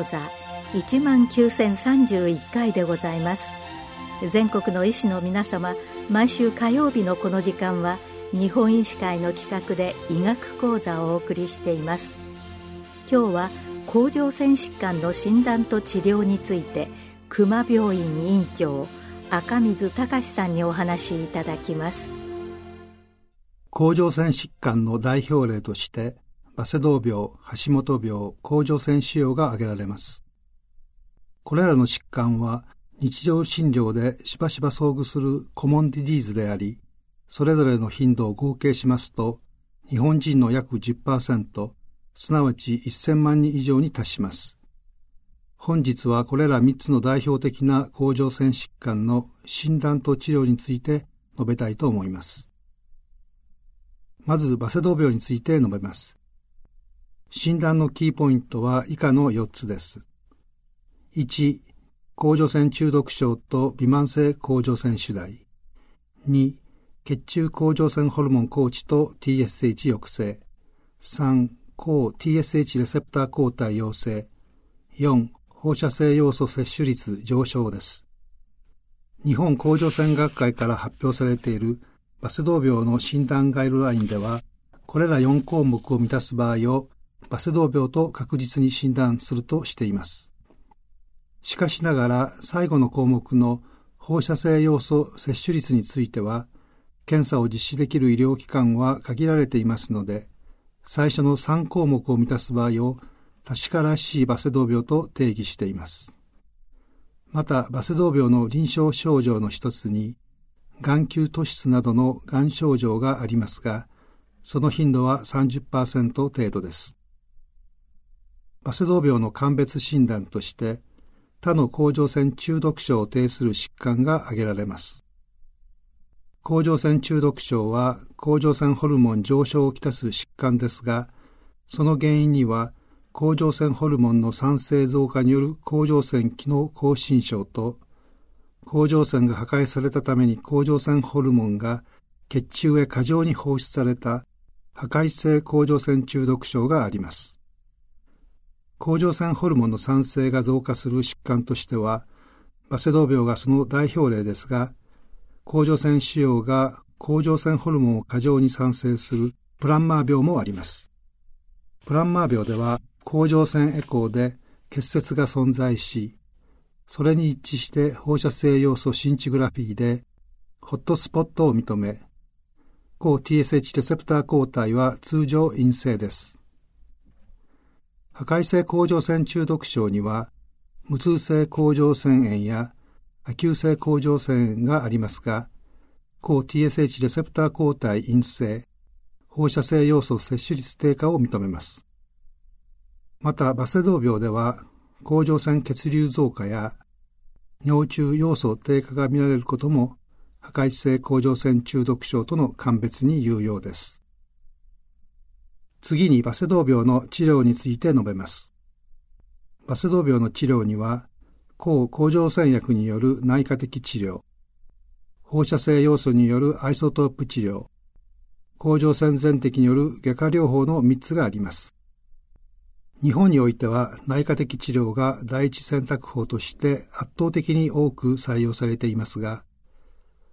講座1万9031回でございます。全国の医師の皆様毎週火曜日のこの時間は日本医師会の企画で医学講座をお送りしています。今日は甲状腺疾患の診断と治療について熊病院院長赤水隆さんにお話しいただきます。甲状腺疾患の代表例としてバセドウ病、橋本病、甲状腺腫瘍が挙げられますこれらの疾患は日常診療でしばしば遭遇するコモンディジーズでありそれぞれの頻度を合計しますと日本人の約10%すなわち1000万人以上に達します本日はこれら3つの代表的な甲状腺疾患の診断と治療について述べたいと思います。まず、バセドウ病について述べます。診断のキーポイントは以下の4つです。1、甲状腺中毒症と微慢性甲状腺主題。2、血中甲状腺ホルモン高知と TSH 抑制。3、抗 TSH レセプター抗体陽性。4、放射性要素摂取率上昇です。日本甲状腺学会から発表されているバセドウ病の診断ガイドラインでは、これら4項目を満たす場合をバセドウ病と確実に診断するとしています。しかしながら最後の項目の放射性要素摂取率については、検査を実施できる医療機関は限られていますので、最初の3項目を満たす場合を確からしいバセドウ病と定義しています。また、バセドウ病の臨床症状の一つに、眼球突出などのがん症状がありますが、その頻度は30%程度です。バセドウ病の鑑別診断として、他の甲状腺中毒症を呈する疾患が挙げられます。甲状腺中毒症は甲状腺ホルモン上昇をきたす疾患ですが、その原因には甲状腺ホルモンの酸性増加による甲状腺機能亢進症と甲状腺が破壊されたために甲状腺ホルモンが血中へ過剰に放出された破壊性甲状腺中毒症があります。甲状腺ホルモンの酸性が増加する疾患としては、バセドウ病がその代表例ですが、甲状腺腫瘍が甲状腺ホルモンを過剰に産生するプランマー病もあります。プランマー病では甲状腺エコーで結節が存在し、それに一致して放射性要素シンチグラフィーでホットスポットを認め、抗 TSH レセプター抗体は通常陰性です。破壊性甲状腺中毒症には、無痛性甲状腺炎や亜急性甲状腺炎がありますが、抗 TSH レセプター抗体陰性、放射性要素摂取率低下を認めます。また、バセドウ病では、甲状腺血流増加や尿中要素低下が見られることも、破壊性甲状腺中毒症との鑑別に有用です。次にバセドウ病の治療について述べます。バセドウ病の治療には、抗甲状腺薬による内科的治療、放射性要素によるアイソトープ治療、甲状腺全摘による外科療法の3つがあります。日本においては内科的治療が第一選択法として圧倒的に多く採用されていますが、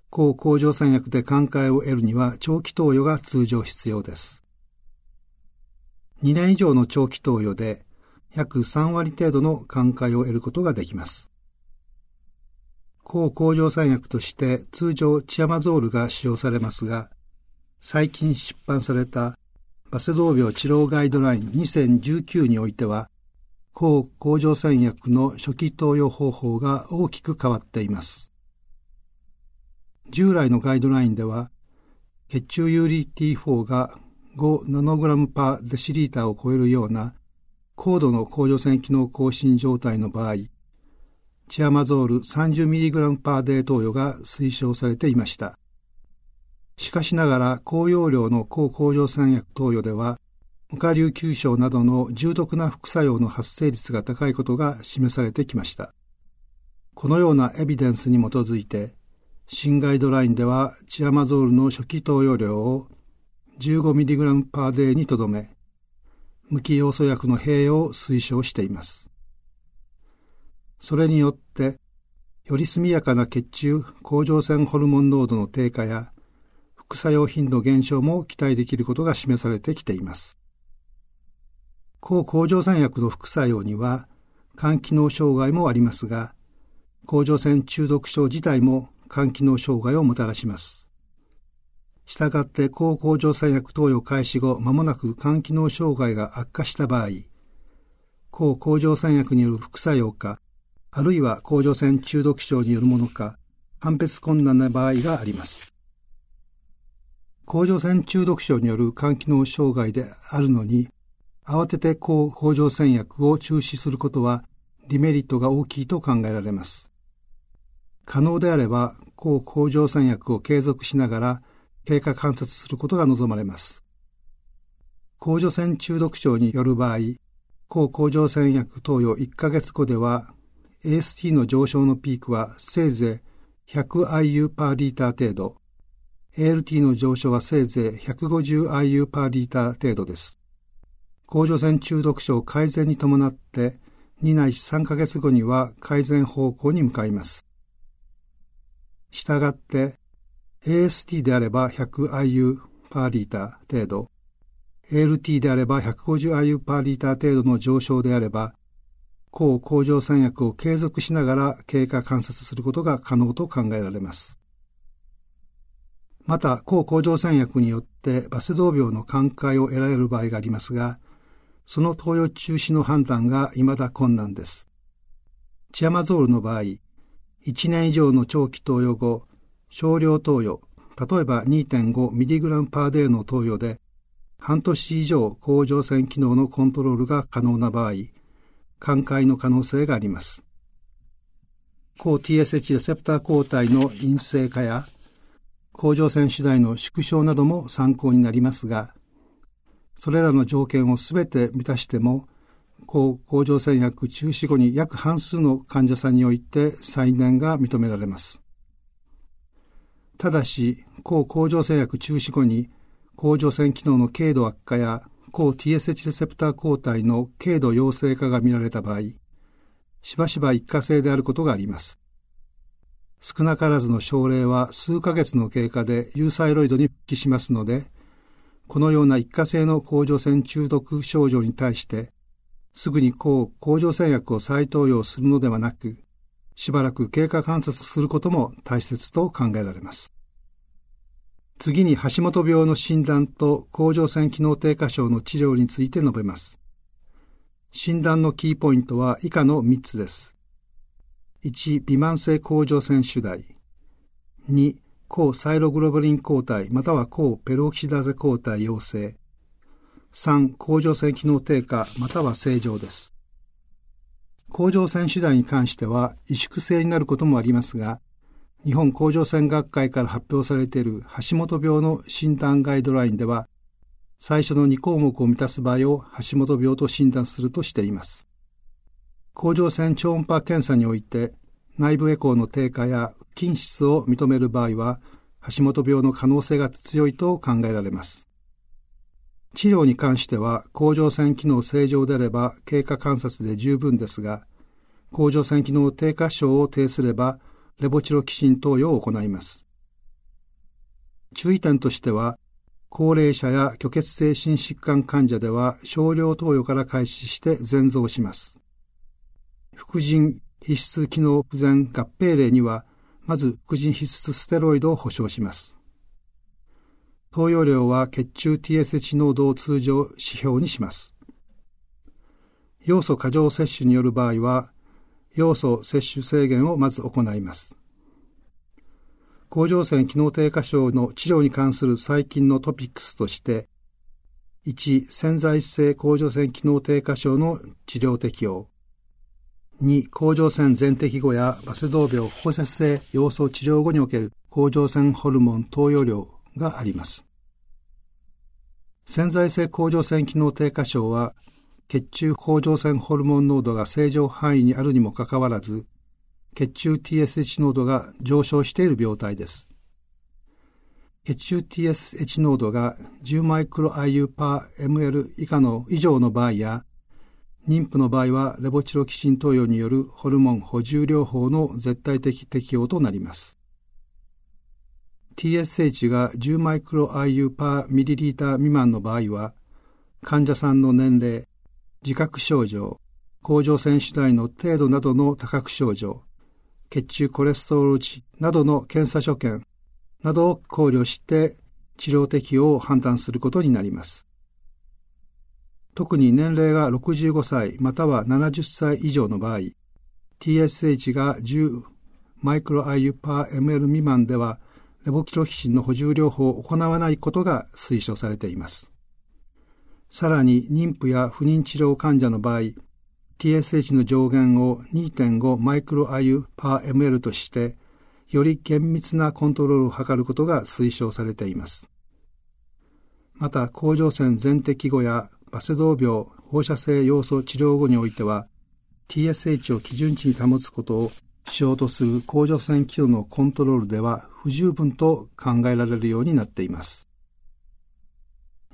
抗甲状腺薬で寛解を得るには長期投与が通常必要です。2年以上の長期投与で約3割程度の寛解を得ることができます。抗甲状腺薬として通常チアマゾールが使用されますが、最近出版されたバセドウ病治療ガイドライン2019においては、抗甲状腺薬の初期投与方法が大きく変わっています。従来のガイドラインでは、血中ユーリ T4 が5ナノグラムパーデシリーターを超えるような高度の甲状腺機能更新状態の場合、チアマゾール 30mg パーデー投与が推奨されていました。しかしながら高容量の抗甲状腺薬投与では、無下流球症などの重篤な副作用の発生率が高いことが示されてきました。このようなエビデンスに基づいて、新ガイドラインではチアマゾールの初期投与量を 15mg パーデーにとどめ、無機要素薬の併用を推奨しています。それによって、より速やかな血中甲状腺ホルモン濃度の低下や副作用頻度減少も期待できることが示されてきています。抗甲状腺薬の副作用には肝機能障害もありますが、甲状腺中毒症自体も肝機能障害をもたらします。したがって抗甲状腺薬投与開始後間もなく肝機能障害が悪化した場合、抗甲状腺薬による副作用か、あるいは甲状腺中毒症によるものか、判別困難な場合があります。甲状腺中毒症による肝機能障害であるのに、慌てて抗甲状腺薬を中止することはデメリットが大きいと考えられます。可能であれば、抗甲状腺薬を継続しながら経過観察することが望まれます。甲状腺中毒症による場合、抗甲状腺薬投与1ヶ月後では、AST の上昇のピークはせいぜい 100IU パーリーター程度、ALT の上昇はせいぜい 150IU パーリーター程度です。甲状腺中毒症改善に伴って、2ないし3ヶ月後には改善方向に向かいます。したがって、AST であれば 100IU パーリーター程度、ALT であれば 150IU パーリーター程度の上昇であれば、抗甲状腺薬を継続しながら経過観察することが可能と考えられます。また、抗甲状腺薬によってバセドウ病の寛解を得られる場合がありますが、その投与中止の判断が未だ困難です。チアマゾールの場合、1年以上の長期投与後、少量投与、例えば 2.5mg パーデーの投与で、半年以上甲状腺機能のコントロールが可能な場合、寛解の可能性があります。抗 TSH レセプター抗体の陰性化や、甲状腺主題の縮小なども参考になりますが、それらの条件をすべて満たしても、抗甲状腺薬中止後に約半数の患者さんにおいて再燃が認められます。ただし、抗甲状腺薬中止後に甲状腺機能の軽度悪化や抗 TSH レセプター抗体の軽度陽性化が見られた場合、しばしば一過性であることがあります。少なからずの症例は数ヶ月の経過でユーサイロイドに復帰しますので、このような一過性の甲状腺中毒症状に対して、すぐに抗甲状腺薬を再投与するのではなく、しばらく経過観察することも大切と考えられます。次に橋本病の診断と甲状腺機能低下症の治療について述べます。診断のキーポイントは以下の3つです。1、微慢性甲状腺主題。2、抗サイログロブリン抗体または抗ペロキシダゼ抗体陽性。3、甲状腺機能低下または正常です。甲状腺主題に関しては萎縮性になることもありますが、日本甲状腺学会から発表されている橋本病の診断ガイドラインでは、最初の2項目を満たす場合を橋本病と診断するとしています。甲状腺超音波検査において内部エコーの低下や筋質を認める場合は、橋本病の可能性が強いと考えられます。治療に関しては甲状腺機能正常であれば経過観察で十分ですが、甲状腺機能低下症を呈すればレボチロキシン投与を行います。注意点としては、高齢者や虚血性心疾患患者では少量投与から開始して全増します。副腎必須機能不全合併例には、まず副腎必須ステロイドを保証します。投与量は血中 TSH 濃度を通常指標にします。要素過剰摂取による場合は、要素摂取制限をまず行います。甲状腺機能低下症の治療に関する最近のトピックスとして、1、潜在性甲状腺機能低下症の治療適用。2、甲状腺全摘後やバセドウ病放射性要素治療後における甲状腺ホルモン投与量があります。潜在性甲状腺機能低下症は、血中甲状腺ホルモン濃度が正常範囲にあるにもかかわらず、血中 TSH 濃度が上昇している病態です。血中 TSH 濃度が10マイクロ IU パー ml 以下の以上の場合や、妊婦の場合はレボチロキシン投与によるホルモン補充療法の絶対的適用となります。TSH が10マイクロ IU パーミリリーター未満の場合は、患者さんの年齢、自覚症状、甲状腺主体の程度などの多覚症状、血中コレステロール値などの検査所見などを考慮して治療適用を判断することになります。特に年齢が65歳または70歳以上の場合、TSH が10マイクロ IU パー ml 未満では、レボキロキシンの補充療法を行わないことが推奨されています。さらに妊婦や不妊治療患者の場合、TSH の上限を2.5マイクロ IU パー ml として、より厳密なコントロールを図ることが推奨されています。また、甲状腺全摘後やバセドウ病放射性要素治療後においては TSH を基準値に保つことをしようとする甲状腺機能のコントロールでは不十分と考えられるようになっています。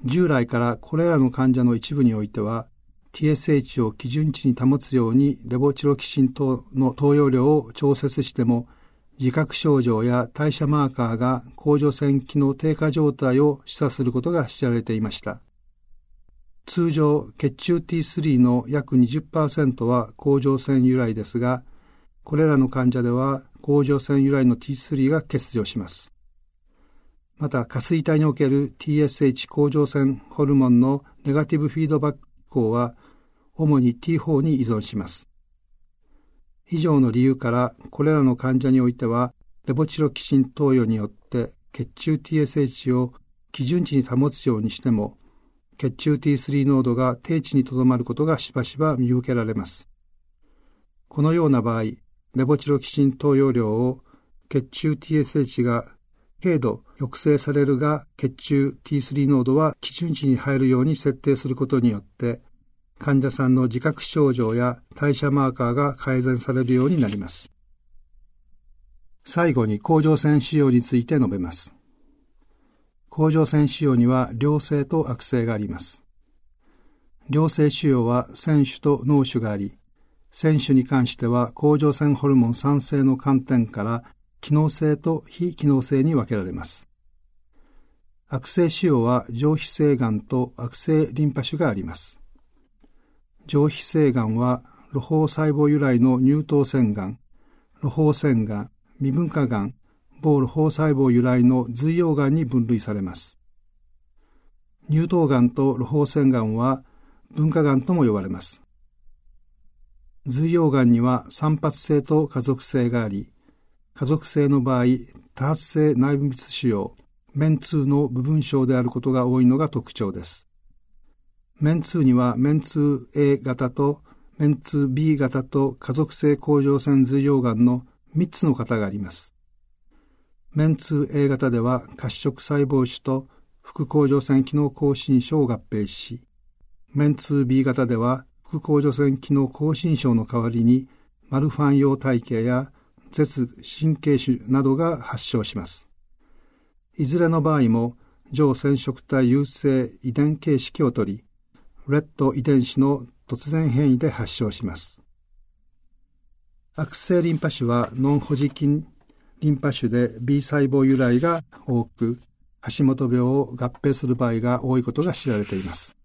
従来からこれらの患者の一部においては TSH を基準値に保つようにレボチロキシン等の投与量を調節しても自覚症状や代謝マーカーが甲状腺機能低下状態を示唆することが知られていました。通常、血中 T3 の約20%は甲状腺由来ですが、これらの患者では甲状腺由来の T3 が欠如します。また、下垂体における TSH 甲状腺ホルモンのネガティブフィードバック以降は、主に T4 に依存します。以上の理由から、これらの患者においては、レボチロキシン投与によって血中 TSH を基準値に保つようにしても、血中 T3 濃度が低値にとどまることがしばしば見受けられます。このような場合、レボチロキシン投与量を血中 TSH が軽度抑制されるが血中 T3 濃度は基準値に入るように設定することによって患者さんの自覚症状や代謝マーカーが改善されるようになります。最後に甲状腺腫瘍について述べます。甲状腺腫瘍には良性と悪性があります。良性腫瘍は腺腫と脳腫があり、腺腫に関しては甲状腺ホルモン酸性の観点から機能性と非機能性に分けられます。悪性腫瘍は上皮性がんと悪性リンパ腫があります。上皮性がんは露胞細胞由来の乳頭腺がん、露胞腺がん、未分化がん、ボール胞細胞由来の髄葉がんに分類されます。乳頭がんと露胞腺がんは分化がんとも呼ばれます。髄葉がんには散発性と家族性があり、家族性の場合、多発性内分泌腫瘍、メンツーの部分症であることが多いのが特徴です。メンツーにはメンツー A 型とメンツー B 型と家族性甲状腺髄葉がんの3つの型があります。メンツー A 型では褐色細胞腫と副甲状腺機能亢進症を合併し、メンツー B 型では副甲状腺機能亢進症の代わりにマルファン用体系や舌神経腫などが発症します。いずれの場合も上染色体優性遺伝形式をとり、レッド遺伝子の突然変異で発症します。悪性リンパ腫はノンホジキンリンパ腫で B 細胞由来が多く、橋本病を合併する場合が多いことが知られています。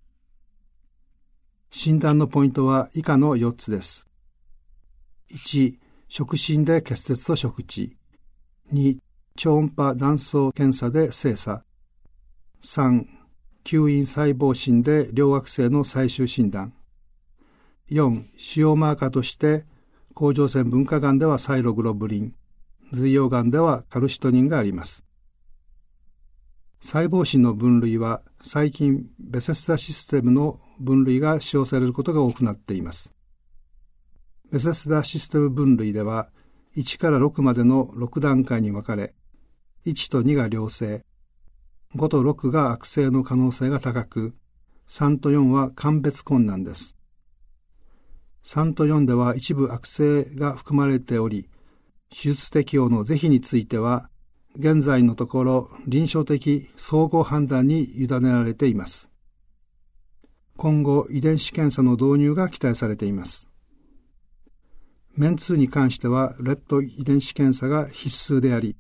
診断のポイントは以下の4つです。1、触診で結節と触知。2、超音波断層検査で精査。3、吸引細胞診で両惑星の最終診断。4、腫瘍マーカーとして甲状腺分化がんではサイログロブリン。髄葉がんではカルシトニンがあります。細胞診の分類は最近ベセスダシステムの分類が使用されることが多くなっています。ベセスダシステム分類では1から6までの6段階に分かれ、1と2が良性、5と6が悪性の可能性が高く、3と4は鑑別困難です。3と4では一部悪性が含まれており、手術適用の是非については現在のところ臨床的総合判断に委ねられています。今後遺伝子検査の導入が期待されています。メンツーに関してはレッド遺伝子検査が必須であり、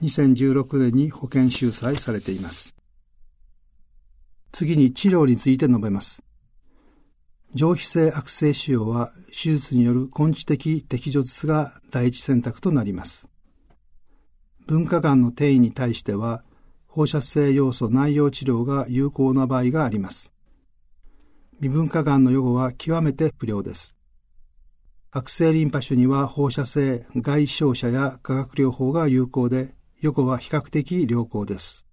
2016年に保険収載されています。次に治療について述べます。上皮性悪性腫瘍は手術による根治的摘除術が第一選択となります。分化がんの転移に対しては放射性要素内容治療が有効な場合があります。未分化がんの予後は極めて不良です。悪性リンパ腫には放射性外傷者や化学療法が有効で、予後は比較的良好です。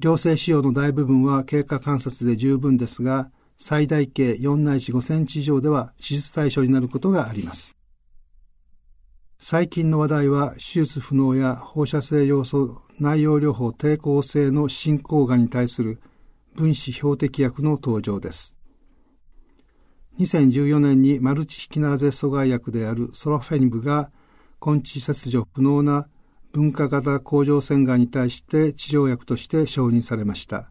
良性腫瘍の大部分は経過観察で十分ですが、最大径4ないし5センチ以上では手術対象になることがあります。最近の話題は手術不能や放射性要素内容療法抵抗性の進行がに対する分子標的薬の登場です。2014年にマルチヒキナーゼ阻害薬であるソロフェニブが根治切除不能な分化型甲状腺がんに対して治療薬として承認されました。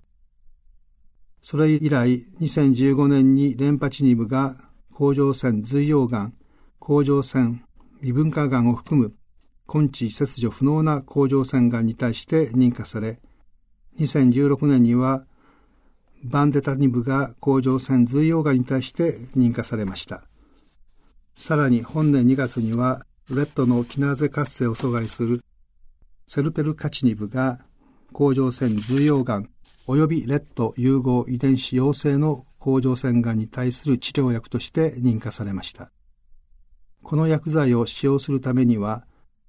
それ以来、2015年にレンパチニブが甲状腺髄葉がん、甲状腺未分化がんを含む根治切除不能な甲状腺がんに対して認可され、2016年にはバンデタニブが甲状腺髄葉がに対して認可されました。さらに本年2月には、レッドのキナーゼ活性を阻害するセルペルカチニブが甲状腺髄葉がん及びレッド融合遺伝子陽性の甲状腺がんに対する治療薬として認可されました。この薬剤を使用するためには、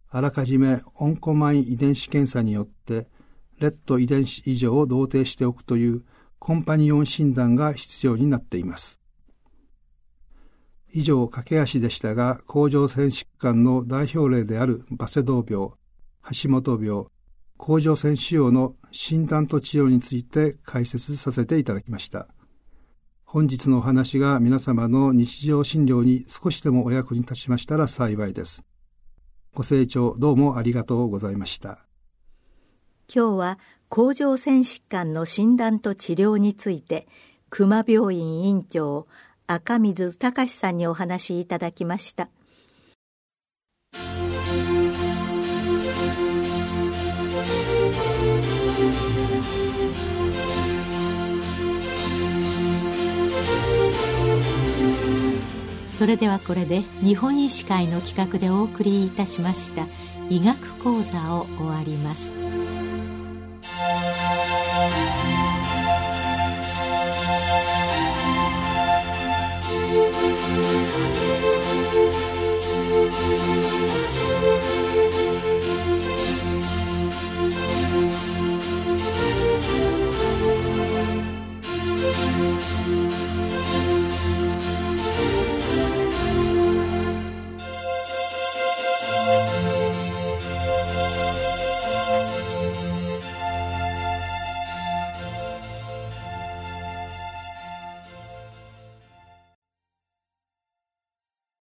あらかじめオンコマイン遺伝子検査によって、レッド遺伝子異常を同定しておくというコンパニオン診断が必要になっています。以上、駆け足でしたが、甲状腺疾患の代表例であるバセドウ病、橋本病、甲状腺腫瘍の診断と治療について解説させていただきました。本日のお話が皆様の日常診療に少しでもお役に立ちましたら幸いです。ご清聴どうもありがとうございました。今日は甲状腺疾患の診断と治療について熊病院院長赤水隆さんにお話しいただきました。それではこれで日本医師会の企画でお送りいたしました。医学講座を終わります。